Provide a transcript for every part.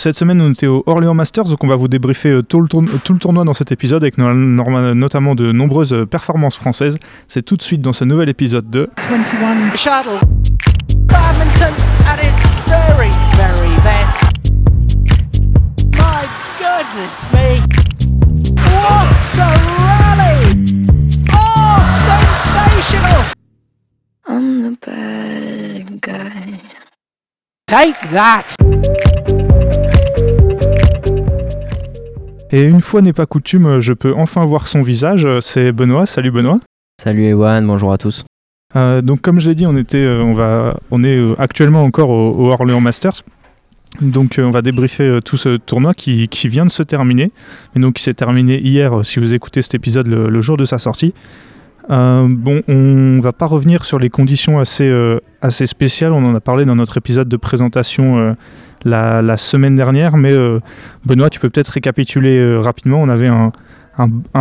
Cette semaine, on était au Orléans Masters, donc on va vous débriefer euh, tout le, tout le tournoi dans cet épisode avec notamment de nombreuses euh, performances françaises. C'est tout de suite dans ce nouvel épisode de 21 Shuttle. Badminton at its very, very best. My goodness me. What a rally! Oh, sensational! I'm the bad guy. Take that! Et une fois n'est pas coutume, je peux enfin voir son visage. C'est Benoît. Salut Benoît. Salut Ewan, bonjour à tous. Euh, donc comme je l'ai dit, on, était, euh, on, va, on est euh, actuellement encore au, Orléans Masters. Donc on va débriefer tout ce tournoi qui, qui, vient de se terminer. Et donc qui s'est terminé hier, si vous écoutez cet épisode le, jour de sa sortie. bon, on va pas revenir sur les conditions assez, assez spéciales. On en a parlé dans notre épisode de présentation la, semaine dernière. Mais euh, Benoît, tu peux peut-être récapituler euh, rapidement. On avait un,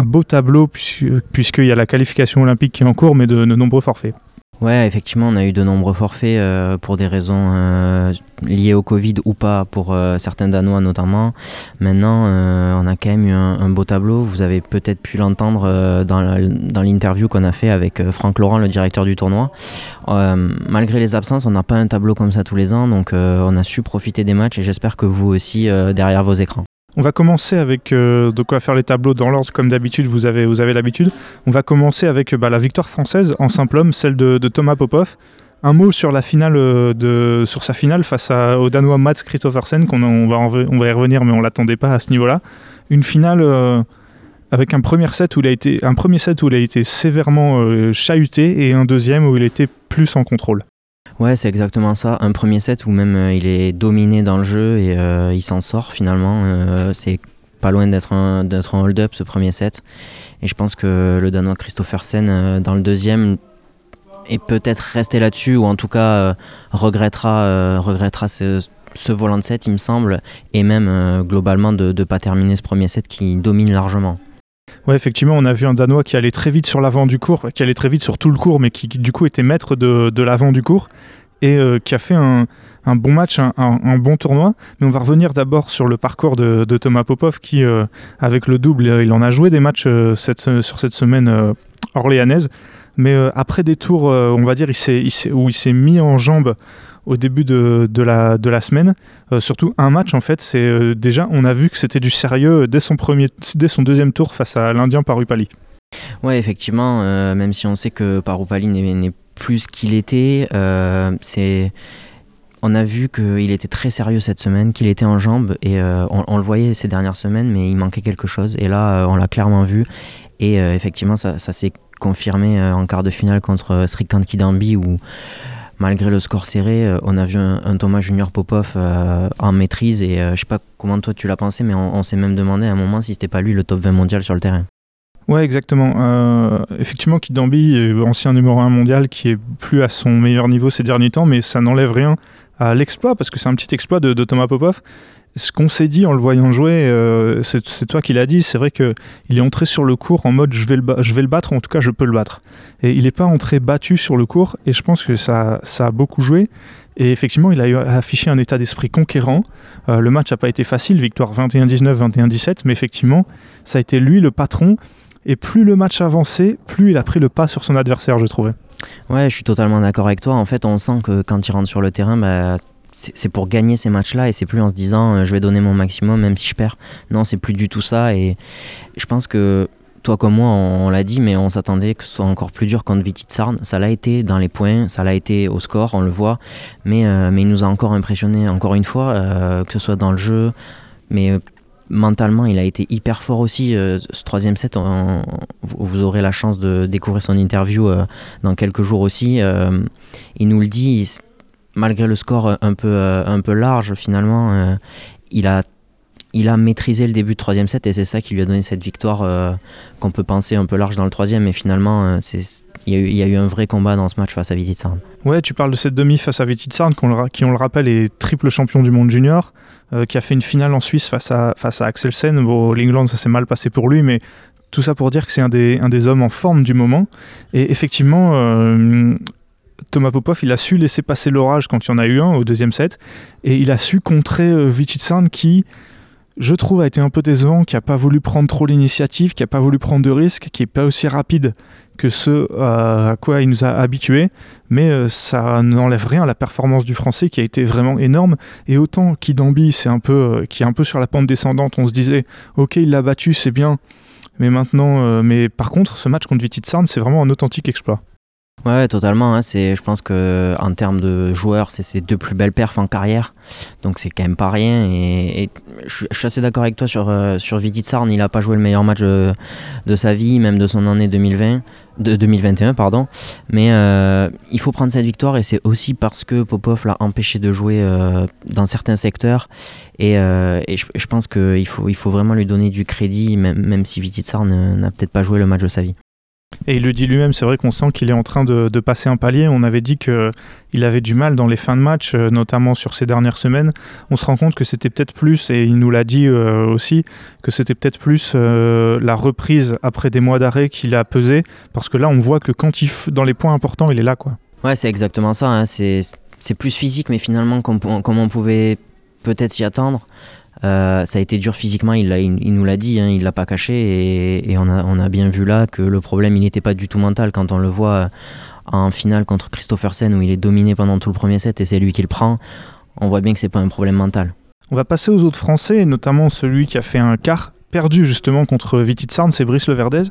beau tableau puisqu'il y a la qualification olympique qui est en cours, mais de nombreux forfaits. Ouais, effectivement, on a eu de nombreux forfaits euh, pour des raisons euh, liées au Covid ou pas, pour euh, certains Danois notamment. Maintenant, on a quand même eu un, beau tableau. Vous avez peut-être pu l'entendre dans l'interview qu'on a fait avec Franck Laurent, le directeur du tournoi. malgré les absences, on n'a pas un tableau comme ça tous les ans, donc on a su profiter des matchs et j'espère que vous aussi derrière vos écrans. On va commencer avec euh, de quoi faire les tableaux dans l'ordre comme d'habitude, vous avez, l'habitude. On va commencer avec bah, la victoire française en simple homme, celle de, Thomas Popov. Un mot sur, euh, sa finale face au Danois Mats Christoffersen, qu'on on va, on va y revenir mais on l'attendait pas à ce niveau-là. Une finale euh, avec un premier set où il a été sévèrement chahuté et un deuxième où il était plus en contrôle. Ouais, c'est exactement ça. Un premier set où même euh, il est dominé dans le jeu et euh, il s'en sort finalement. Euh, c'est pas loin d'être un, d'être un hold-up ce premier set. Et je pense que le Danois Christophersen dans le deuxième est peut-être resté là-dessus ou en tout cas regrettera, regrettera ce, ce, volant de set, il me semble, et même globalement de ne pas terminer ce premier set qui domine largement. Ouais, effectivement, on a vu un Danois qui allait très vite sur l'avant du cours, qui allait très vite sur tout le cours, mais qui, du coup était maître de, l'avant du cours et euh, qui a fait un, bon match, un, bon tournoi. Mais on va revenir d'abord sur le parcours de, Thomas Popov qui, euh, avec le double, euh, il en a joué des matchs sur cette semaine orléanaise. Mais après des tours, on va dire, il où il s'est mis en jambe au début de, la, de la semaine. Euh, surtout un match, en fait, c'est euh, déjà, on a vu que c'était du sérieux dès son, premier, dès son deuxième tour face à l'Indien Parupali. Ouais, effectivement, euh, même si on sait que Parupali n'est plus ce qu'il était, c'est on a vu qu'il était très sérieux cette semaine, qu'il était en jambes et on, le voyait ces dernières semaines, mais il manquait quelque chose. Et là, on l'a clairement vu. Et effectivement, ça, ça s'est confirmé en quart de finale contre Srikant Kidambi où malgré le score serré, euh, on a vu un, Thomas Junior Popov euh, en maîtrise et euh, je sais pas comment toi tu l'as pensé, mais on, s'est même demandé à un moment si c'était pas lui le top 20 mondial sur le terrain. Ouais, exactement. effectivement, Kidambi ancien numéro 1 mondial qui est plus à son meilleur niveau ces derniers temps, mais ça n'enlève rien à l'exploit parce que c'est un petit exploit de Thomas Popov ce qu'on s'est dit en le voyant jouer, euh, c'est toi qui l'as dit, c'est vrai qu'il est entré sur le cours en mode je vais, le je vais le battre, en tout cas je peux le battre. Et il n'est pas entré battu sur le cours, et je pense que ça, ça a beaucoup joué. Et effectivement, il a affiché un état d'esprit conquérant. Euh, le match n'a pas été facile, victoire 21-19, 21-17, mais effectivement, ça a été lui le patron. Et plus le match avançait, plus il a pris le pas sur son adversaire, je trouvais. Ouais, je suis totalement d'accord avec toi. En fait, on sent que quand il rentre sur le terrain, bah, c'est pour gagner ces matchs-là et c'est plus en se disant euh, je vais donner mon maximum même si je perds. Non, c'est plus du tout ça et je pense que toi comme moi, on, l'a dit, mais on s'attendait que ce soit encore plus dur contre Vititsarn. Ça l'a été dans les points, ça l'a été au score, on le voit, mais, euh, mais il nous a encore impressionné encore une fois, euh, que ce soit dans le jeu, mais mentalement, il a été hyper fort aussi. ce troisième set, vous aurez la chance de découvrir son interview dans quelques jours aussi. il nous le dit malgré le score un peu, euh, un peu large, finalement, euh, il, a, il a maîtrisé le début de troisième set et c'est ça qui lui a donné cette victoire euh, qu'on peut penser un peu large dans le troisième. Mais finalement, il y, a eu, un vrai combat dans ce match face à Vititsarn. Ouais, tu parles de cette demi face à Vititsarn, qui on le rappelle est triple champion du monde junior, qui a fait une finale en Suisse face à, face à Axelsen. Bon, ça s'est mal passé pour lui, mais tout ça pour dire que c'est un des, un des hommes en forme du moment. Et effectivement, Thomas Popov, il a su laisser passer l'orage quand il y en a eu un au deuxième set, et il a su contrer euh, Vititsarn qui, je trouve, a été un peu décevant, qui n'a pas voulu prendre trop l'initiative, qui n'a pas voulu prendre de risques, qui n'est pas aussi rapide que ce à quoi il nous a habitués, mais euh, ça n'enlève rien à la performance du français qui a été vraiment énorme. Et autant Kidambi, c'est un peu, euh, qui est un peu sur la pente descendante, on se disait, ok, il l'a battu, c'est bien, mais maintenant, euh, mais par contre, ce match contre Vititsarn, c'est vraiment un authentique exploit. Ouais, totalement. Hein. c'est, je pense que en termes de joueurs, c'est ses deux plus belles perfs en carrière. Donc c'est quand même pas rien. Et, je, suis assez d'accord avec toi sur, euh, sur Il n'a pas joué le meilleur match de, sa vie, même de son année 2020, de 2021. pardon. Mais euh, il faut prendre cette victoire et c'est aussi parce que Popov l'a empêché de jouer euh, dans certains secteurs. Et, je, pense qu'il faut, il faut vraiment lui donner du crédit, même, même si Vititsar n'a peut-être pas joué le match de sa vie. Et il le dit lui-même, c'est vrai qu'on sent qu'il est en train de, passer un palier. On avait dit qu'il avait du mal dans les fins de match, euh, notamment sur ces dernières semaines. On se rend compte que c'était peut-être plus, et il nous l'a dit euh, aussi, que c'était peut-être plus euh, la reprise après des mois d'arrêt qu'il a pesé. Parce que là, on voit que quand il dans les points importants, il est là. quoi. Ouais, c'est exactement ça. Hein. C'est plus physique, mais finalement, comme, comme on pouvait peut-être s'y attendre. Euh, ça a été dur physiquement, il, nous l'a dit, hein, il l'a pas caché et, on, a, bien vu là que le problème il n'était pas du tout mental quand on le voit euh, en finale contre Christophersen où il est dominé pendant tout le premier set et c'est lui qui le prend. On voit bien que c'est pas un problème mental. On va passer aux autres Français, notamment celui qui a fait un quart perdu justement contre Vititsarn, c'est Brice Leverdez.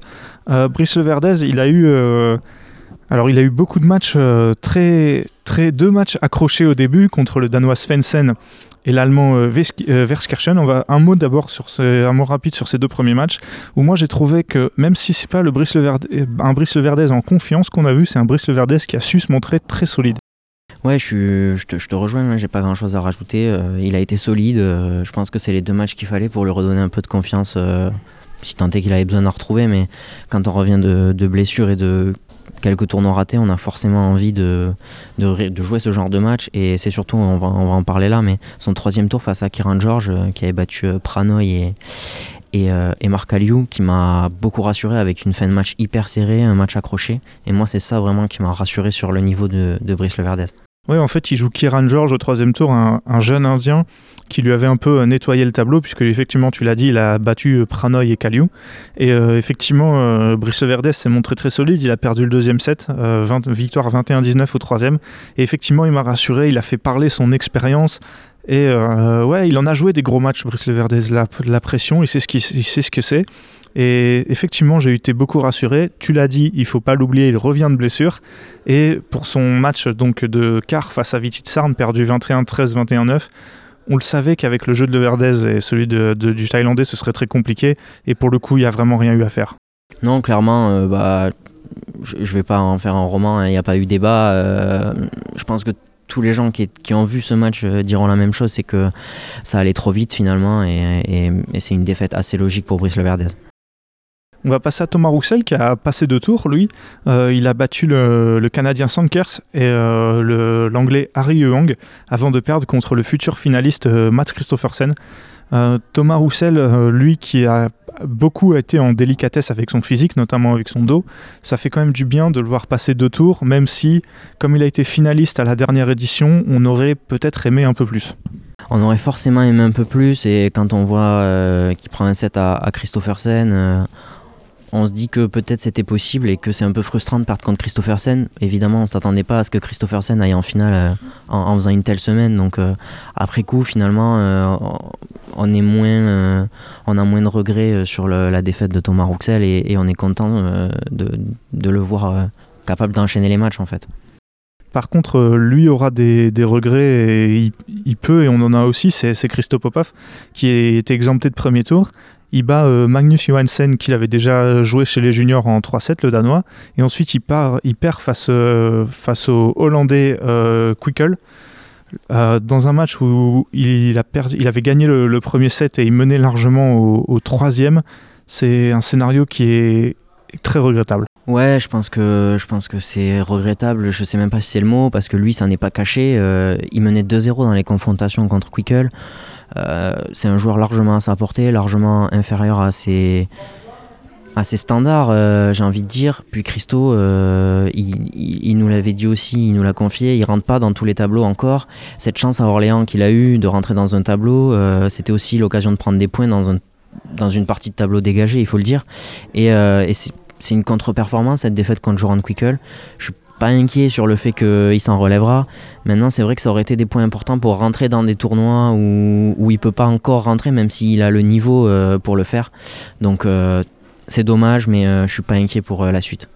Euh, Brice Leverdez, il a eu euh, alors il a eu beaucoup de matchs très très deux matchs accrochés au début contre le danois Svensson et l'allemand euh, euh, Verskirchen. On va un mot d'abord sur un mot rapide sur ces deux premiers matchs où moi j'ai trouvé que même si c'est pas le Brice un Brice Leverdez en confiance qu'on a vu, c'est un Brice Leverdez qui a su se montrer très solide. Ouais, je, je, te, je te, rejoins, hein, j'ai pas grand chose à rajouter. Euh, il a été solide. je pense que c'est les deux matchs qu'il fallait pour lui redonner un peu de confiance, si tant est qu'il avait besoin d'en retrouver. Mais quand on revient de, de blessures et de quelques tournois ratés, on a forcément envie de, jouer ce genre de match. Et c'est surtout, on va, en parler là, mais son troisième tour face à Kiran George, euh, qui avait battu euh, Pranoy et, et, euh, et Marc Aliou, qui m'a beaucoup rassuré avec une fin de match hyper serrée, un match accroché. Et moi, c'est ça vraiment qui m'a rassuré sur le niveau de, de Brice Leverdez. Oui, en fait, il joue Kiran George au troisième tour, un, jeune Indien qui lui avait un peu euh, nettoyé le tableau, puisque effectivement, tu l'as dit, il a battu euh, Pranoy et Kaliu. Et euh, effectivement, Brice Verdes s'est montré très solide. Il a perdu le deuxième set, victoire 21-19 au troisième. Et effectivement, il m'a rassuré. Il a fait parler son expérience. Et ouais, il en a joué des gros matchs, Brice Verdez, la, la pression. Il sait ce, qu'il sait ce que c'est. Et effectivement, j'ai été beaucoup rassuré. Tu l'as dit, il faut pas l'oublier, il revient de blessure. Et pour son match donc de quart face à Vititsarn, perdu 21-13, 21-9, on le savait qu'avec le jeu de Verdez et celui du Thaïlandais, ce serait très compliqué. Et pour le coup, il n'y a vraiment rien eu à faire. Non, clairement, euh, bah, je ne vais pas en faire un roman, hein, il n'y a pas eu débat. Euh, je pense que tous les gens qui, ont vu ce match euh, diront la même chose, c'est que ça allait trop vite finalement et, c'est une défaite assez logique pour Brice Leverdez. On va passer à Thomas Roussel qui a passé deux tours, lui. Euh, il a battu le, Canadien Sankers et euh, l'Anglais Harry Young avant de perdre contre le futur finaliste euh, Mats Christophersen. Thomas Roussel, lui qui a beaucoup été en délicatesse avec son physique, notamment avec son dos, ça fait quand même du bien de le voir passer deux tours, même si, comme il a été finaliste à la dernière édition, on aurait peut-être aimé un peu plus on aurait forcément aimé un peu plus et quand on voit qu'il prend un set à, à on se dit que peut-être c'était possible et que c'est un peu frustrant de perdre contre Christophersen. Évidemment, on s'attendait pas à ce que Christophersen aille en finale euh, en, faisant une telle semaine. Donc euh, après coup, finalement, euh, on a moins de regrets sur la défaite de Thomas Rouxel et, on est content de, le voir capable d'enchaîner les matchs en fait. Par contre, lui aura des, regrets et il, peut, et on en a aussi, c'est Christophe Popov qui est exempté de premier tour il bat euh, Magnus Johansen, qu'il avait déjà joué chez les juniors en 3-7, le danois. Et ensuite, il, part, il perd face, euh, face au hollandais euh, Quickel. dans un match où il, a perdu, il avait gagné le, premier set et il menait largement au, troisième, c'est un scénario qui est très regrettable. Ouais, je pense que je pense que c'est regrettable. Je sais même pas si c'est le mot parce que lui, ça n'est pas caché. il menait 2-0 dans les confrontations contre Quickel. Euh, c'est un joueur largement à sa portée, largement inférieur à ses, assez standard, euh, j'ai envie de dire. Puis Christo, euh, il, nous l'avait dit aussi, il nous l'a confié, il rentre pas dans tous les tableaux encore. Cette chance à Orléans qu'il a eu de rentrer dans un tableau, euh, c'était aussi l'occasion de prendre des points dans, un, dans une partie de tableau dégagé, il faut le dire. Et, c'est une contre-performance cette défaite contre Joran Quickle. Je suis pas inquiet sur le fait qu'il s'en relèvera. Maintenant, c'est vrai que ça aurait été des points importants pour rentrer dans des tournois où, où il peut pas encore rentrer, même s'il a le niveau pour le faire. Donc c'est dommage, mais euh, je suis pas inquiet pour euh, la suite.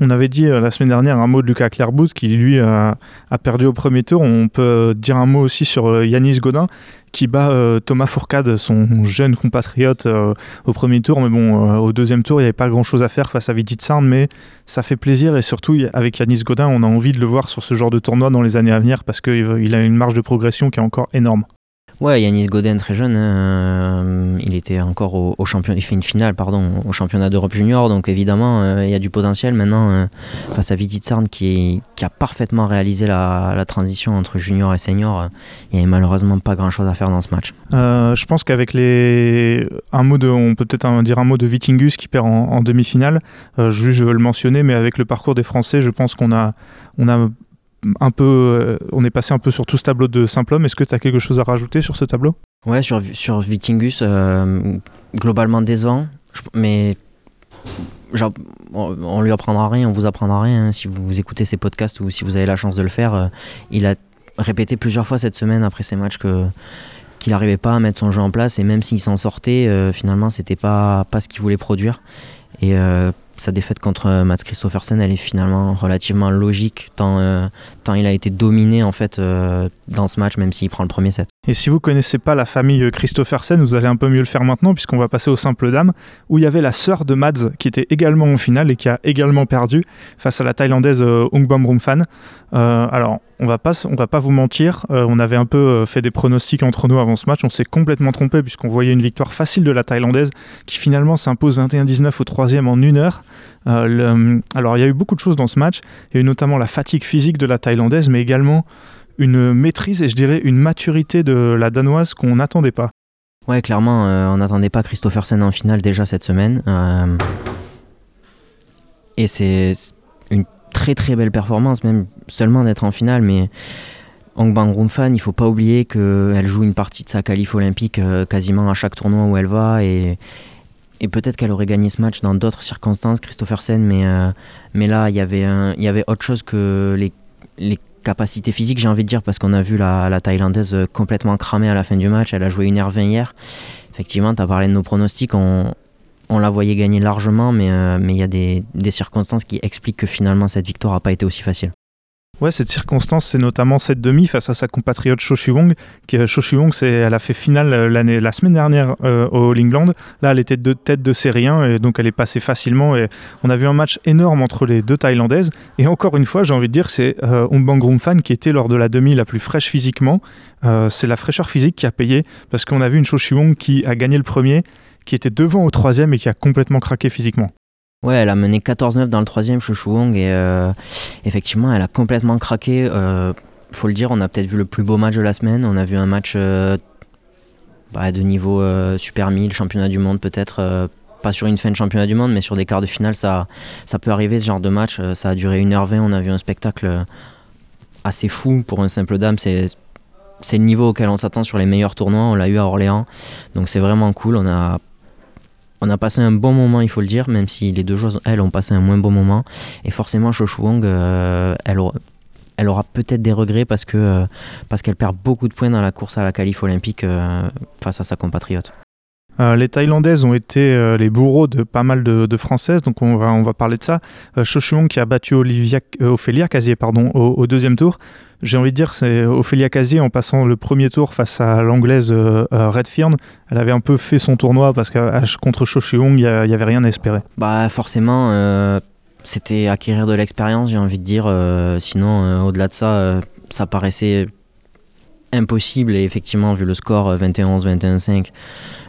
On avait dit euh, la semaine dernière un mot de Lucas Clairbouz qui lui a, perdu au premier tour. On peut dire un mot aussi sur Yanis Godin qui bat Thomas Fourcade, son jeune compatriote, au premier tour. Mais bon, au deuxième tour, il n'y avait pas grand chose à faire face à Vitit Sarn, mais ça fait plaisir. Et surtout, avec Yanis Godin, on a envie de le voir sur ce genre de tournoi dans les années à venir parce qu'il a une marge de progression qui est encore énorme. Ouais, Yanis Godin, très jeune, hein, euh, il était encore au, championnat, il fait une finale, pardon, au championnat d'Europe junior, donc évidemment, euh, il y a du potentiel maintenant euh, face à Vititsarn qui, qui a parfaitement réalisé la, transition entre junior et senior. il n'y avait malheureusement pas grand-chose à faire dans ce match. je pense qu'avec les, un mot de, on peut peut-être dire un mot de Vitingus qui perd en, demi-finale. je veux le mentionner, mais avec le parcours des Français, je pense qu'on a, on a euh, on est passé un peu sur tout ce tableau de simple. Est-ce que tu as quelque chose à rajouter sur ce tableau? Ouais, sur, Vitingus, euh, globalement décevant, mais on, lui apprendra rien, on vous apprendra rien hein, si vous écoutez ces podcasts ou si vous avez la chance de le faire. Euh, il a répété plusieurs fois cette semaine après ces matchs que qu'il n'arrivait pas à mettre son jeu en place et même s'il s'en sortait, finalement c'était pas pas ce qu'il voulait produire. Sa défaite contre Mats Christophersen, elle est finalement relativement logique tant, euh, il a été dominé en fait euh, dans ce match, même s'il prend le premier set. Et si vous connaissez pas la famille Christophersen, vous allez un peu mieux le faire maintenant puisqu'on va passer aux simples dames où il y avait la sœur de Mads qui était également en finale et qui a également perdu face à la thaïlandaise Ungbam Rumfan. alors on va pas, on va pas vous mentir, on avait un peu fait des pronostics entre nous avant ce match, on s'est complètement trompé puisqu'on voyait une victoire facile de la thaïlandaise qui finalement s'impose 21-19 au troisième en une heure. Euh, alors il y a eu beaucoup de choses dans ce match. Il y a eu notamment la fatigue physique de la Thaïlandaise, mais également une maîtrise et je dirais une maturité de la Danoise qu'on n'attendait pas. Ouais, clairement, euh, on n'attendait pas Christophersen en finale déjà cette semaine. Euh, et c'est une très très belle performance, même seulement d'être en finale. Mais Hong Bang il faut pas oublier qu'elle joue une partie de sa qualif olympique quasiment à chaque tournoi où elle va. Et, peut-être qu'elle aurait gagné ce match dans d'autres circonstances, Christophersen, mais, euh, mais là, il y avait autre chose que les, les capacités physiques, j'ai envie de dire, parce qu'on a vu la, la, Thaïlandaise complètement cramée à la fin du match. Elle a joué 1h20 hier. Effectivement, tu as parlé de nos pronostics. On, la voyait gagner largement, mais euh, il y a des, circonstances qui expliquent que finalement cette victoire n'a pas été aussi facile. Ouais, cette circonstance, c'est notamment cette demi face à sa compatriote Cho Wong. Qui, euh, c'est, elle a fait finale euh, l'année, la semaine dernière euh, au All England. Là, elle était de tête de série 1 et donc elle est passée facilement. Et on a vu un match énorme entre les deux Thaïlandaises. Et encore une fois, j'ai envie de dire, c'est euh, Umbang Fan qui était lors de la demi la plus fraîche physiquement. c'est la fraîcheur physique qui a payé parce qu'on a vu une Cho Wong qui a gagné le premier, qui était devant au troisième et qui a complètement craqué physiquement. Ouais, elle a mené 14-9 dans le troisième, Chouchou Wong, et euh, effectivement, elle a complètement craqué. Euh, faut le dire, on a peut-être vu le plus beau match de la semaine. On a vu un match euh, bah, de niveau euh, Super 1000, championnat du monde, peut-être. pas sur une fin de championnat du monde, mais sur des quarts de finale, ça, ça peut arriver ce genre de match. Ça a duré 1h20, on a vu un spectacle assez fou pour un simple dame. C'est c'est le niveau auquel on s'attend sur les meilleurs tournois. On l'a eu à Orléans, donc c'est vraiment cool. On a on a passé un bon moment, il faut le dire, même si les deux joueuses, elles, ont passé un moins bon moment. Et forcément, Shoshu Wong, euh, elle, aura, peut-être des regrets euh, parce qu'elle perd beaucoup de points dans la course à la qualif olympique euh, face à sa compatriote. Les Thaïlandaises ont été les bourreaux de pas mal de, Françaises, donc on va, parler de ça. Euh, qui a battu Olivia, Ophélia Casier pardon, au, deuxième tour j'ai envie de dire, c'est Ophélia Casier en passant le premier tour face à l'anglaise euh, euh, Redfern. Elle avait un peu fait son tournoi parce que contre Wong, il n'y avait rien à espérer. Bah forcément, euh, c'était acquérir de l'expérience, j'ai envie de dire. sinon, au-delà de ça, ça paraissait impossible et effectivement vu le score 21-11, 21-5,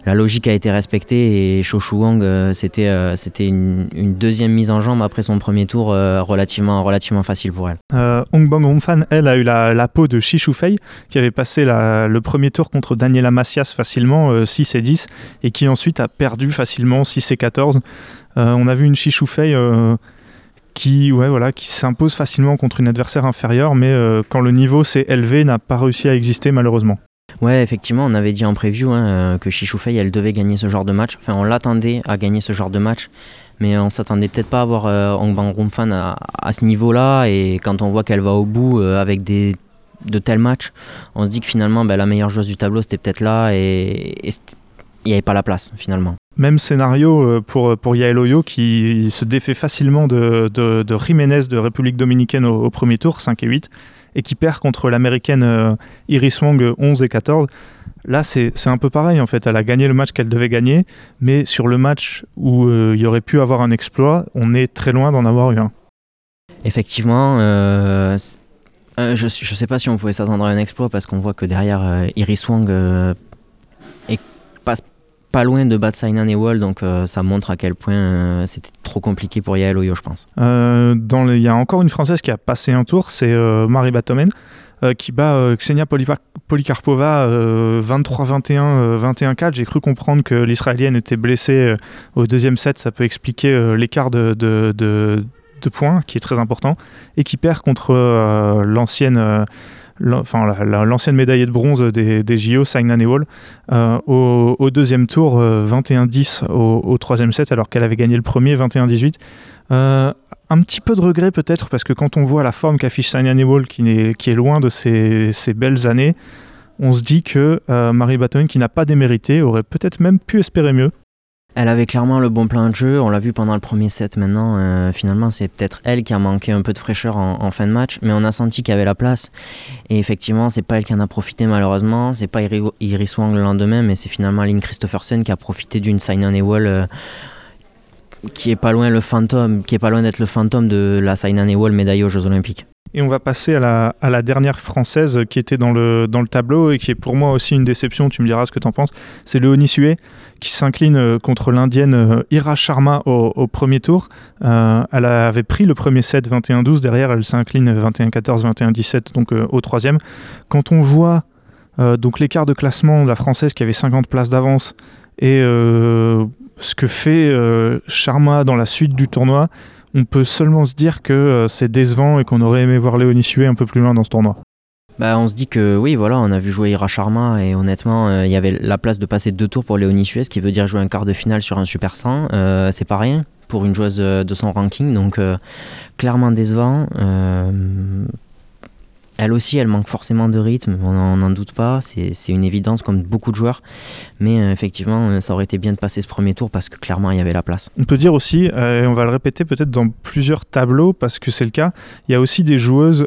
la logique a été respectée et Shoshu Wang c'était c'était une, deuxième mise en jambe après son premier tour relativement relativement facile pour elle. Hong Bang Fan elle a eu la, peau de Shi Fei qui avait passé le premier tour contre Daniela Macias facilement 6 et 10 et qui ensuite a perdu facilement 6 et 14. on a vu une Shi Fei qui, qui s'impose facilement contre une adversaire inférieure, mais euh, quand le niveau s'est élevé, n'a pas réussi à exister malheureusement. Ouais, effectivement, on avait dit en preview hein, euh, que Chichoufei, elle devait gagner ce genre de match. Enfin, on l'attendait à gagner ce genre de match, mais on s'attendait peut-être pas à voir euh, Hong Bang à, ce niveau-là. Et quand on voit qu'elle va au bout avec des, de tels matchs, on se dit que finalement, bah, la meilleure joueuse du tableau, c'était peut-être là et il n'y avait pas la place finalement. Même scénario euh, pour, pour Yael Oyo qui se défait facilement de, de, Jiménez de République Dominicaine au, premier tour, 5 et 8, et qui perd contre l'américaine euh, Iris Wong 11 et 14. Là, c'est un peu pareil en fait. Elle a gagné le match qu'elle devait gagner, mais sur le match où euh, il y aurait pu avoir un exploit, on est très loin d'en avoir eu un. Effectivement, je ne sais pas si on pouvait s'attendre à un exploit parce qu'on voit que derrière Iris Wong est, pas loin de Batsainen et Wall, donc euh, ça montre à quel point euh, c'était trop compliqué pour Yael Oyo, je pense. Euh, il y a encore une Française qui a passé un tour, c'est Marie Batomen, qui bat Ksenia Polikarpova 23-21, 21-4. J'ai cru comprendre que l'Israélienne était blessée au deuxième set, ça peut expliquer l'écart de, points qui est très important, et qui perd contre l'ancienne l'ancienne médaillée de bronze des, des JO, Saina Nehwal, euh, au, deuxième tour, 21-10 euh, au, troisième set, alors qu'elle avait gagné le premier, 21-18. Euh, un petit peu de regret peut-être, parce que quand on voit la forme qu'affiche Saina Nehwal, qui, est, loin de ses, belles années, on se dit que Marie Baton, qui n'a pas démérité, aurait peut-être même pu espérer mieux. Elle avait clairement le bon plan de jeu, on l'a vu pendant le premier set maintenant. Euh, finalement, c'est peut-être elle qui a manqué un peu de fraîcheur en, fin de match, mais on a senti qu'il y avait la place. Et effectivement, c'est pas elle qui en a profité malheureusement. C'est pas Iris Wang le lendemain, mais c'est finalement Lynn Christopherson qui a profité d'une sign on wall euh, qui est pas loin le fantôme, qui est pas loin d'être le fantôme de la on wall médaillée aux Jeux Olympiques. Et on va passer à la, dernière française qui était dans le, tableau et qui est pour moi aussi une déception, tu me diras ce que tu en penses. C'est le Onisué qui s'incline euh, contre l'indienne euh, Ira Sharma au, premier tour. Euh, elle avait pris le premier set 21-12, derrière elle s'incline 21-14, 21-17, donc au troisième. Quand on voit donc l'écart de classement de la française qui avait 50 places d'avance et ce que fait Sharma dans la suite du tournoi, on peut seulement se dire que euh, c'est décevant et qu'on aurait aimé voir Léonie Sué un peu plus loin dans ce tournoi. Bah, on se dit que oui, voilà, on a vu jouer Ira Sharma et honnêtement, euh, il y avait la place de passer deux tours pour Léonie Sué, ce qui veut dire jouer un quart de finale sur un Super 100. Euh, c'est pas rien pour une joueuse de son ranking, donc clairement décevant. Elle aussi, elle manque forcément de rythme, on n'en doute pas, c'est une évidence comme beaucoup de joueurs. Mais euh, effectivement, euh, ça aurait été bien de passer ce premier tour parce que clairement, il y avait la place. On peut dire aussi, euh, et on va le répéter peut-être dans plusieurs tableaux parce que c'est le cas, il y a aussi des joueuses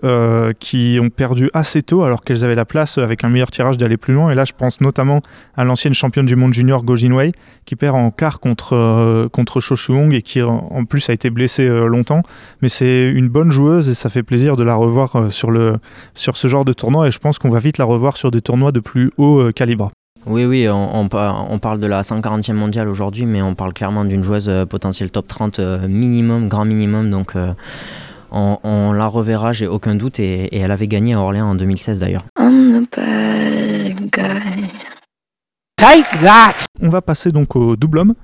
qui ont perdu assez tôt alors qu'elles avaient la place avec un meilleur tirage d'aller plus loin. Et là, je pense notamment à l'ancienne championne du monde junior Go Jinwei qui perd en quart contre, contre Cho et qui en plus a été blessée longtemps. Mais c'est une bonne joueuse et ça fait plaisir de la revoir sur le sur ce genre de tournoi et je pense qu'on va vite la revoir sur des tournois de plus haut euh, calibre. Oui, oui, on, on, parle de la 140e mondiale aujourd'hui, mais on parle clairement d'une joueuse euh, potentielle top 30 euh, minimum, grand minimum. Donc on, la reverra, j'ai aucun doute, et, et, elle avait gagné à Orléans en 2016 d'ailleurs. On va passer donc au double homme.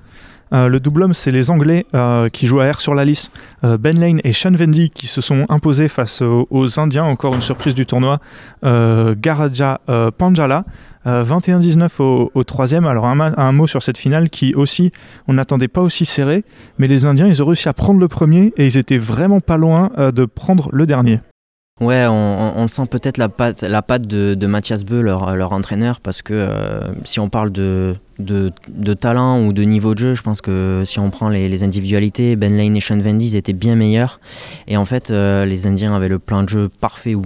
Euh, le double homme, c'est les Anglais euh, qui jouent à R sur la liste. Euh, ben Lane et Sean Vendy qui se sont imposés face aux, Indiens, encore une surprise du tournoi. Garaja Panjala. 21-19 au, troisième. Alors un, mot sur cette finale qui aussi, on n'attendait pas aussi serré, mais les Indiens, ils ont réussi à prendre le premier et ils étaient vraiment pas loin de prendre le dernier. Ouais, on, sent peut-être la patte, de, Mathias Beu, leur, entraîneur, parce que euh, si on parle de, talent ou de niveau de jeu, je pense que si on prend les, individualités, Ben Lane et Sean Vendy étaient bien meilleurs. Et en fait, euh, les Indiens avaient le plan de jeu parfait ou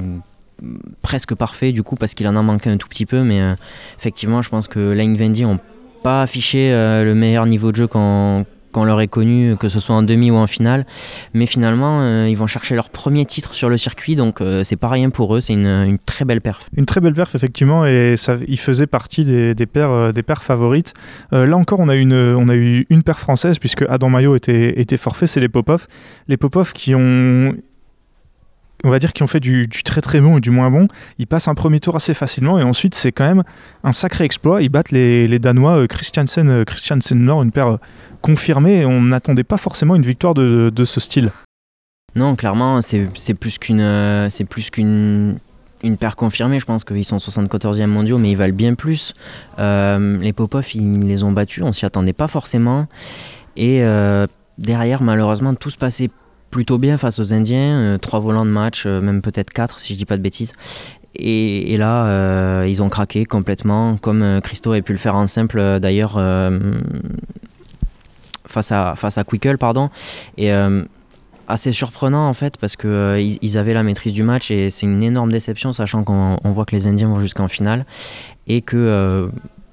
presque parfait, du coup, parce qu'il en a manqué un tout petit peu. Mais euh, effectivement, je pense que Lane Vendy n'ont pas affiché le meilleur niveau de jeu qu'on qu'on leur est connu, que ce soit en demi ou en finale. Mais finalement, euh, ils vont chercher leur premier titre sur le circuit, donc euh, c'est pas rien pour eux. C'est une, très belle perf. Une très belle perf, effectivement, et ça, il faisait partie des, paires, des paires favorites. là encore, on a, une, on a eu une paire française, puisque Adam Maillot était, était forfait, c'est les Popov. Les Popov qui ont on va dire, qui ont fait du, très très bon et du moins bon, ils passent un premier tour assez facilement et ensuite c'est quand même un sacré exploit. Ils battent les, Danois euh, Christiansen, euh, Christiansen Nord, une paire euh, confirmée on n'attendait pas forcément une victoire de, ce style. Non, clairement, c'est plus qu'une paire confirmée. Je pense qu'ils sont 74e mondiaux, mais ils valent bien plus. les Popov, ils les ont battus, on s'y attendait pas forcément. Et derrière, malheureusement, tout se passait plutôt bien face aux Indiens, euh, trois volants de match, euh, même peut-être quatre si je dis pas de bêtises. Et, là, euh, ils ont craqué complètement, comme Christo avait pu le faire en simple d'ailleurs face à face à Quickle, pardon. Et assez surprenant en fait parce que ils, avaient la maîtrise du match et c'est une énorme déception sachant qu'on voit que les Indiens vont jusqu'en finale et que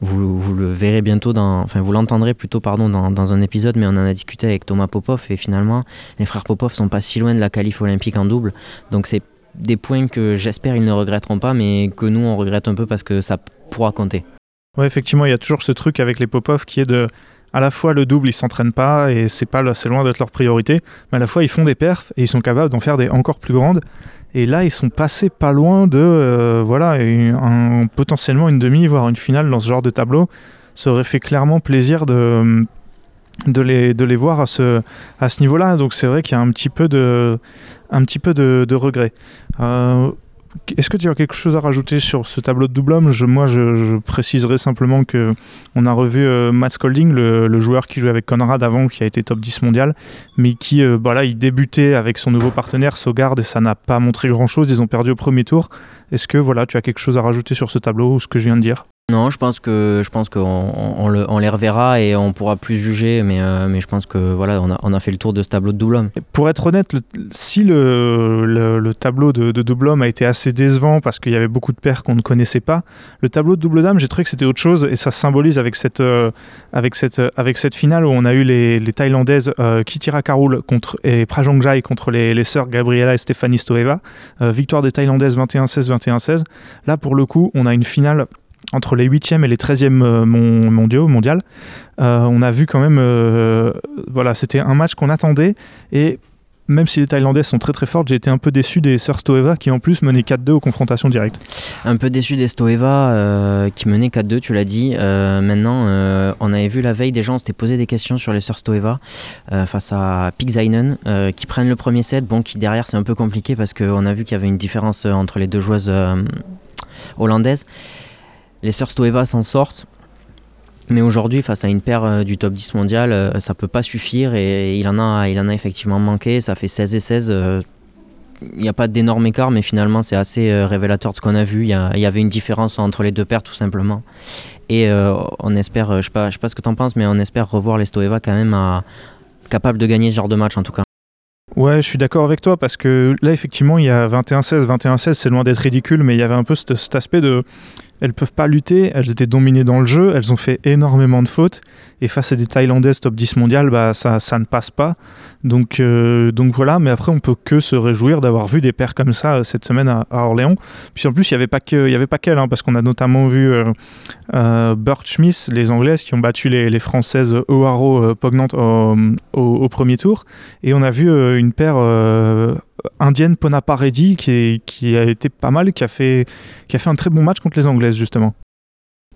vous, le verrez bientôt dans, enfin vous l'entendrez plutôt pardon dans, un épisode, mais on en a discuté avec Thomas Popov et finalement les frères Popov sont pas si loin de la qualif olympique en double, donc c'est des points que j'espère ils ne regretteront pas, mais que nous on regrette un peu parce que ça pourra compter. Ouais, effectivement, il y a toujours ce truc avec les Popov qui est de à la fois le double ils s'entraînent pas et c'est pas c'est loin d'être leur priorité, mais à la fois ils font des perfs et ils sont capables d'en faire des encore plus grandes. Et là, ils sont passés pas loin de euh, voilà, potentiellement une demi, voire une finale dans ce genre de tableau. Ça aurait fait clairement plaisir de, de, les, de les voir à ce, à ce niveau-là. Donc c'est vrai qu'il y a un petit peu de, un petit peu de regret. Euh, est-ce que tu as quelque chose à rajouter sur ce tableau de double homme Moi, je, préciserai simplement que on a revu euh, Matt Scolding, le, joueur qui jouait avec Conrad avant, qui a été top 10 mondial, mais qui, euh, bah il débutait avec son nouveau partenaire Sogard et ça n'a pas montré grand-chose. Ils ont perdu au premier tour. Est-ce que voilà, tu as quelque chose à rajouter sur ce tableau ou ce que je viens de dire? Non, je pense que je pense qu'on on, les reverra et on pourra plus juger, mais, euh, mais je pense que voilà, on a, on a, fait le tour de ce tableau de double homme. Pour être honnête, si le, le, tableau de, double homme a été assez décevant parce qu'il y avait beaucoup de paires qu'on ne connaissait pas, le tableau de double dame, j'ai trouvé que c'était autre chose et ça symbolise avec cette, euh, avec cette, avec cette finale où on a eu les, les Thaïlandaises euh, Kitira Karul contre, et Prajongjai contre les, les sœurs Gabriela et Stéphanie Stoeva. victoire des Thaïlandaises 21-16, 21-16. Là, pour le coup, on a une finale entre les 8e et les 13e euh, mondiaux, mondial, euh, on a vu quand même, euh, voilà, c'était un match qu'on attendait et même si les Thaïlandais sont très très fortes, j'ai été un peu déçu des sœurs Stoeva qui en plus menaient 4-2 aux confrontations directes. Un peu déçu des Stoeva qui menaient 4-2, tu l'as dit. maintenant, on avait vu la veille des gens s'étaient posé des questions sur les sœurs Stoeva face à Pigzainen qui prennent le premier set. Bon, qui derrière c'est un peu compliqué parce qu'on a vu qu'il y avait une différence entre les deux joueuses hollandaises. Les sœurs Stoeva s'en sortent. Mais aujourd'hui, face à une paire euh, du top 10 mondial, euh, ça peut pas suffire et il en a, il en a effectivement manqué. Ça fait 16 et 16. Euh, il n'y a pas d'énorme écart, mais finalement, c'est assez révélateur de ce qu'on a vu. Il y, avait une différence entre les deux paires, tout simplement. Et on espère, je ne sais, pas, sais pas ce que tu en penses, mais on espère revoir les Stoeva quand même à, capables de gagner ce genre de match, en tout cas. Ouais, je suis d'accord avec toi parce que là, effectivement, il y a 21-16. 21-16, c'est loin d'être ridicule, mais il y avait un peu cet aspect de elles peuvent pas lutter, elles étaient dominées dans le jeu, elles ont fait énormément de fautes, et face à des Thaïlandaises top 10 mondial, bah, ça, ça ne passe pas. Donc, euh, donc voilà, mais après on peut que se réjouir d'avoir vu des paires comme ça euh, cette semaine à, Orléans. Puis en plus, il n'y avait pas qu'elles, hein, parce qu'on a notamment vu euh, Burt Smith, les Anglaises, qui ont battu les, Françaises O'Haro Pognante au, au, premier tour, et on a vu une paire indienne Ponaparedi qui, qui a été pas mal, qui a, fait, qui a fait un très bon match contre les Anglaises justement.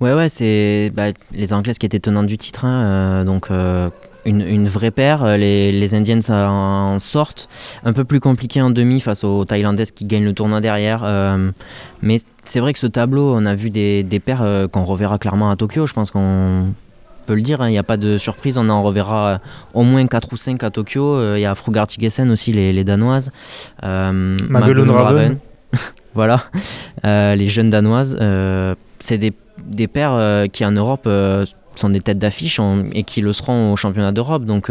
Ouais, ouais, c'est bah, les Anglaises qui étaient tenantes du titre, hein, euh, donc euh, une, vraie paire. Euh, les, les Indiennes en sortent. Un peu plus compliqué en demi face aux Thaïlandaises qui gagnent le tournoi derrière. mais c'est vrai que ce tableau, on a vu des, des paires qu'on reverra clairement à Tokyo. Je pense qu'on le dire, hein, il n'y a pas de surprise, on en reverra euh, au moins 4 ou 5 à Tokyo. Euh, il y a Frugard aussi, les, Danoises. Euh, Raven. voilà, euh, les jeunes Danoises. c'est des, des paires qui en Europe sont des têtes d'affiche et qui le seront au championnat d'Europe. Donc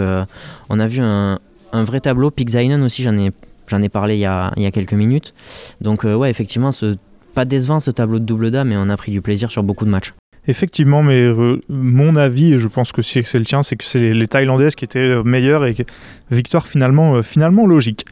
on a vu un, un vrai tableau. Pixainen aussi, j'en ai, j'en ai parlé il y, a, il y a quelques minutes. Donc ouais, effectivement, ce, pas décevant ce tableau de double dame, mais on a pris du plaisir sur beaucoup de matchs. Effectivement, mais euh, mon avis, et je pense que c'est le tien, c'est que c'est les, Thaïlandaises qui étaient euh, meilleures et victoire finalement, finalement logique.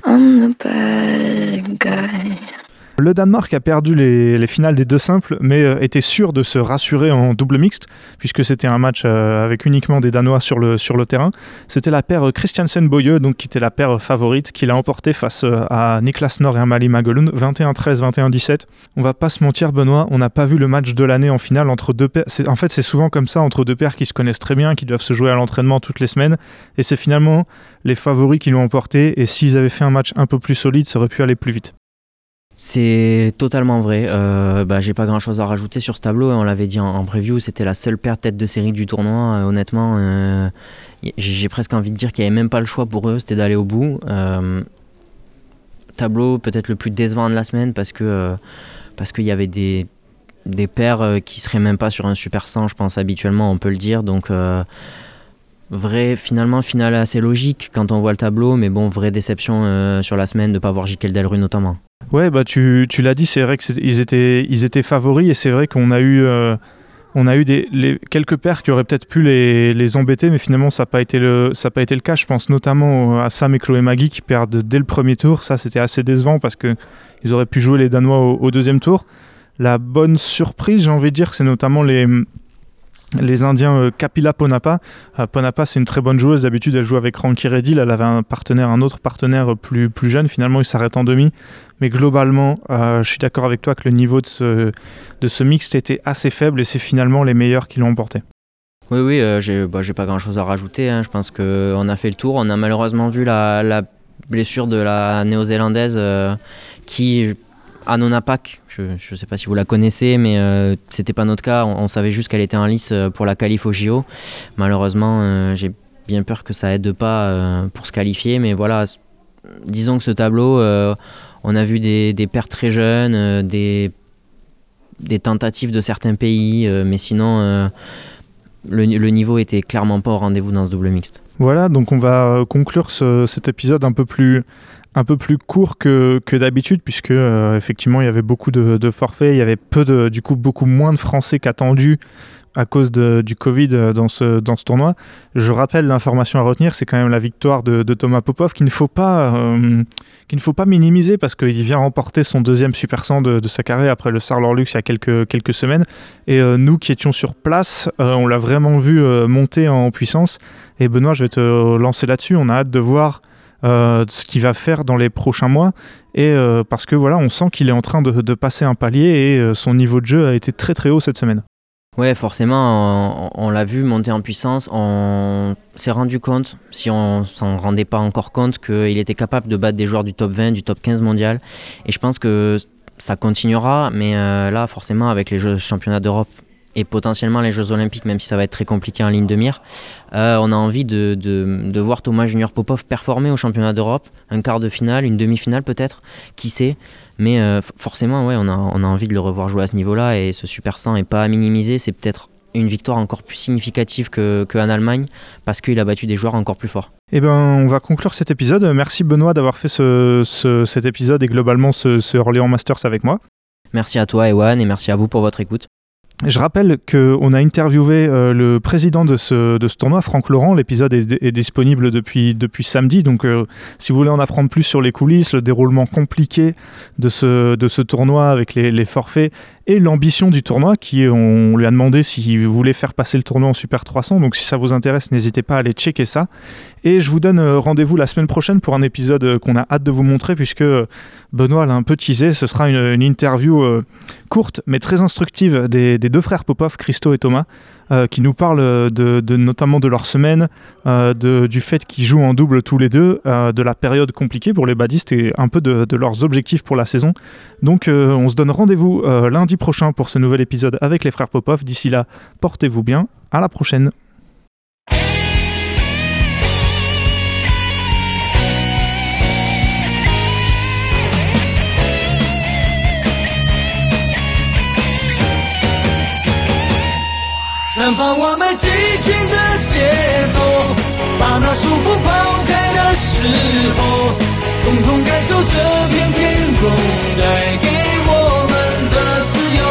Le Danemark a perdu les, finales des deux simples, mais euh, était sûr de se rassurer en double mixte, puisque c'était un match euh, avec uniquement des Danois sur le, terrain. C'était la paire Christiansen-Boye, donc qui était la paire favorite, qui l'a emporté face euh, à Niklas Nor et Amalie Magelund, 21-13, 21-17. On va pas se mentir, Benoît, on n'a pas vu le match de l'année en finale entre deux paires. En fait, c'est souvent comme ça, entre deux paires qui se connaissent très bien, qui doivent se jouer à l'entraînement toutes les semaines, et c'est finalement les favoris qui l'ont emporté, et s'ils avaient fait un match un peu plus solide, ça aurait pu aller plus vite. C'est totalement vrai. Euh, bah, j'ai pas grand chose à rajouter sur ce tableau. On l'avait dit en, preview, c'était la seule paire tête de série du tournoi. Euh, honnêtement, euh, j'ai presque envie de dire qu'il n'y avait même pas le choix pour eux, c'était d'aller au bout. tableau peut-être le plus décevant de la semaine parce que qu'il y avait des, des paires qui seraient même pas sur un super 100, je pense habituellement, on peut le dire. Donc vrai finalement finale assez logique quand on voit le tableau, mais bon vraie déception sur la semaine de pas voir Jikel Delru notamment. Ouais, bah tu, l'as dit, c'est vrai qu'ils étaient, ils favoris et c'est vrai qu'on a eu, euh, on a eu des, quelques paires qui auraient peut-être pu les, les, embêter, mais finalement ça n'a pas, été le, pas été le cas. Je pense notamment à Sam et Chloé Magui qui perdent dès le premier tour. Ça, c'était assez décevant parce qu'ils auraient pu jouer les Danois au deuxième tour. La bonne surprise, j'ai envie de dire, c'est notamment les, les Indiens euh, Kapila Ponapa. Euh, Ponapa, c'est une très bonne joueuse. D'habitude, elle joue avec Ranky Reddy. Elle avait un partenaire, un autre partenaire plus, plus jeune. Finalement, il s'arrête en demi. Mais globalement, euh, je suis d'accord avec toi que le niveau de ce, de mixte était assez faible et c'est finalement les meilleurs qui l'ont emporté. Oui, oui, j'ai bah, pas grand chose à rajouter. Hein. Je pense qu'on a fait le tour. On a malheureusement vu la blessure de la néo-zélandaise qui, Anonapak, je ne sais pas si vous la connaissez, mais euh, c'était pas notre cas. On, savait juste qu'elle était en lice euh, pour la qualif au JO. Malheureusement, euh, j'ai bien peur que ça aide pas euh, pour se qualifier. Mais voilà, disons que ce tableau, on a vu des, des pertes très jeunes, des, tentatives de certains pays, mais sinon. Le, niveau était clairement pas au rendez-vous dans ce double mixte. Voilà, donc on va conclure ce, cet épisode un peu plus un peu plus court que, d'habitude puisque euh, effectivement il y avait beaucoup de, forfaits, il y avait peu de, du coup beaucoup moins de Français qu'attendu à cause du Covid euh, dans ce, dans ce tournoi. Je rappelle l'information à retenir, c'est quand même la victoire de, Thomas Popov qu'il ne faut pas euh, ne faut pas minimiser parce qu'il vient remporter son deuxième Super 100 de, de sa carrière après le Sarlor Lux il y a quelques, quelques semaines. Et nous qui étions sur place, on l'a vraiment vu monter en puissance. Et Benoît, je vais te lancer là-dessus. On a hâte de voir euh, ce qu'il va faire dans les prochains mois. Et euh, parce que voilà, on sent qu'il est en train de, passer un palier et euh, son niveau de jeu a été très très haut cette semaine. Ouais, forcément, on, l'a vu monter en puissance. On s'est rendu compte, si on s'en rendait pas encore compte, qu'il était capable de battre des joueurs du top 20, du top 15 mondial. Et je pense que ça continuera, mais là, forcément, avec les Jeux championnats d'Europe et potentiellement les Jeux Olympiques, même si ça va être très compliqué en ligne de mire. Euh, on a envie de, de, voir Thomas Junior Popov performer au championnat d'Europe, un quart de finale, une demi-finale peut-être, qui sait. Mais euh, forcément, ouais, on, a, on a envie de le revoir jouer à ce niveau-là et ce Super 100 n'est pas à minimiser. C'est peut-être une victoire encore plus significative qu'en que Allemagne parce qu'il a battu des joueurs encore plus forts. Eh ben, on va conclure cet épisode. Merci Benoît d'avoir fait ce, ce, cet épisode et globalement ce, ce Orléans Masters avec moi. Merci à toi Ewan et merci à vous pour votre écoute. Je rappelle qu'on a interviewé euh, le président de ce, tournoi, Franck Laurent. L'épisode est, disponible depuis, samedi. Donc, euh, si vous voulez en apprendre plus sur les coulisses, le déroulement compliqué de ce, tournoi avec les forfaits et l'ambition du tournoi, qui on lui a demandé s'il voulait faire passer le tournoi en Super 300. Donc, si ça vous intéresse, n'hésitez pas à aller checker ça. Et je vous donne euh, rendez-vous la semaine prochaine pour un épisode qu'on a hâte de vous montrer, puisque Benoît l'a un peu teasé. Ce sera une, une interview courte mais très instructive des, deux frères Popov, Christo et Thomas, euh, qui nous parlent de, notamment de leur semaine, euh, du fait qu'ils jouent en double tous les deux, euh, de la période compliquée pour les badistes et un peu de, de leurs objectifs pour la saison. Donc on se donne rendez-vous lundi prochain pour ce nouvel épisode avec les frères Popov. D'ici là, portez-vous bien. À la prochaine. 绽放我们激情的节奏，把那束缚抛开的时候，共同感受这片天空带给我们的自由，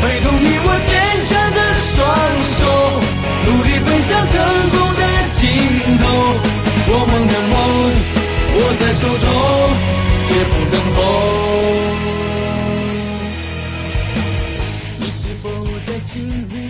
挥动你我坚强的双手，努力奔向成功的尽头，我们的梦握在手中，绝不等候。to the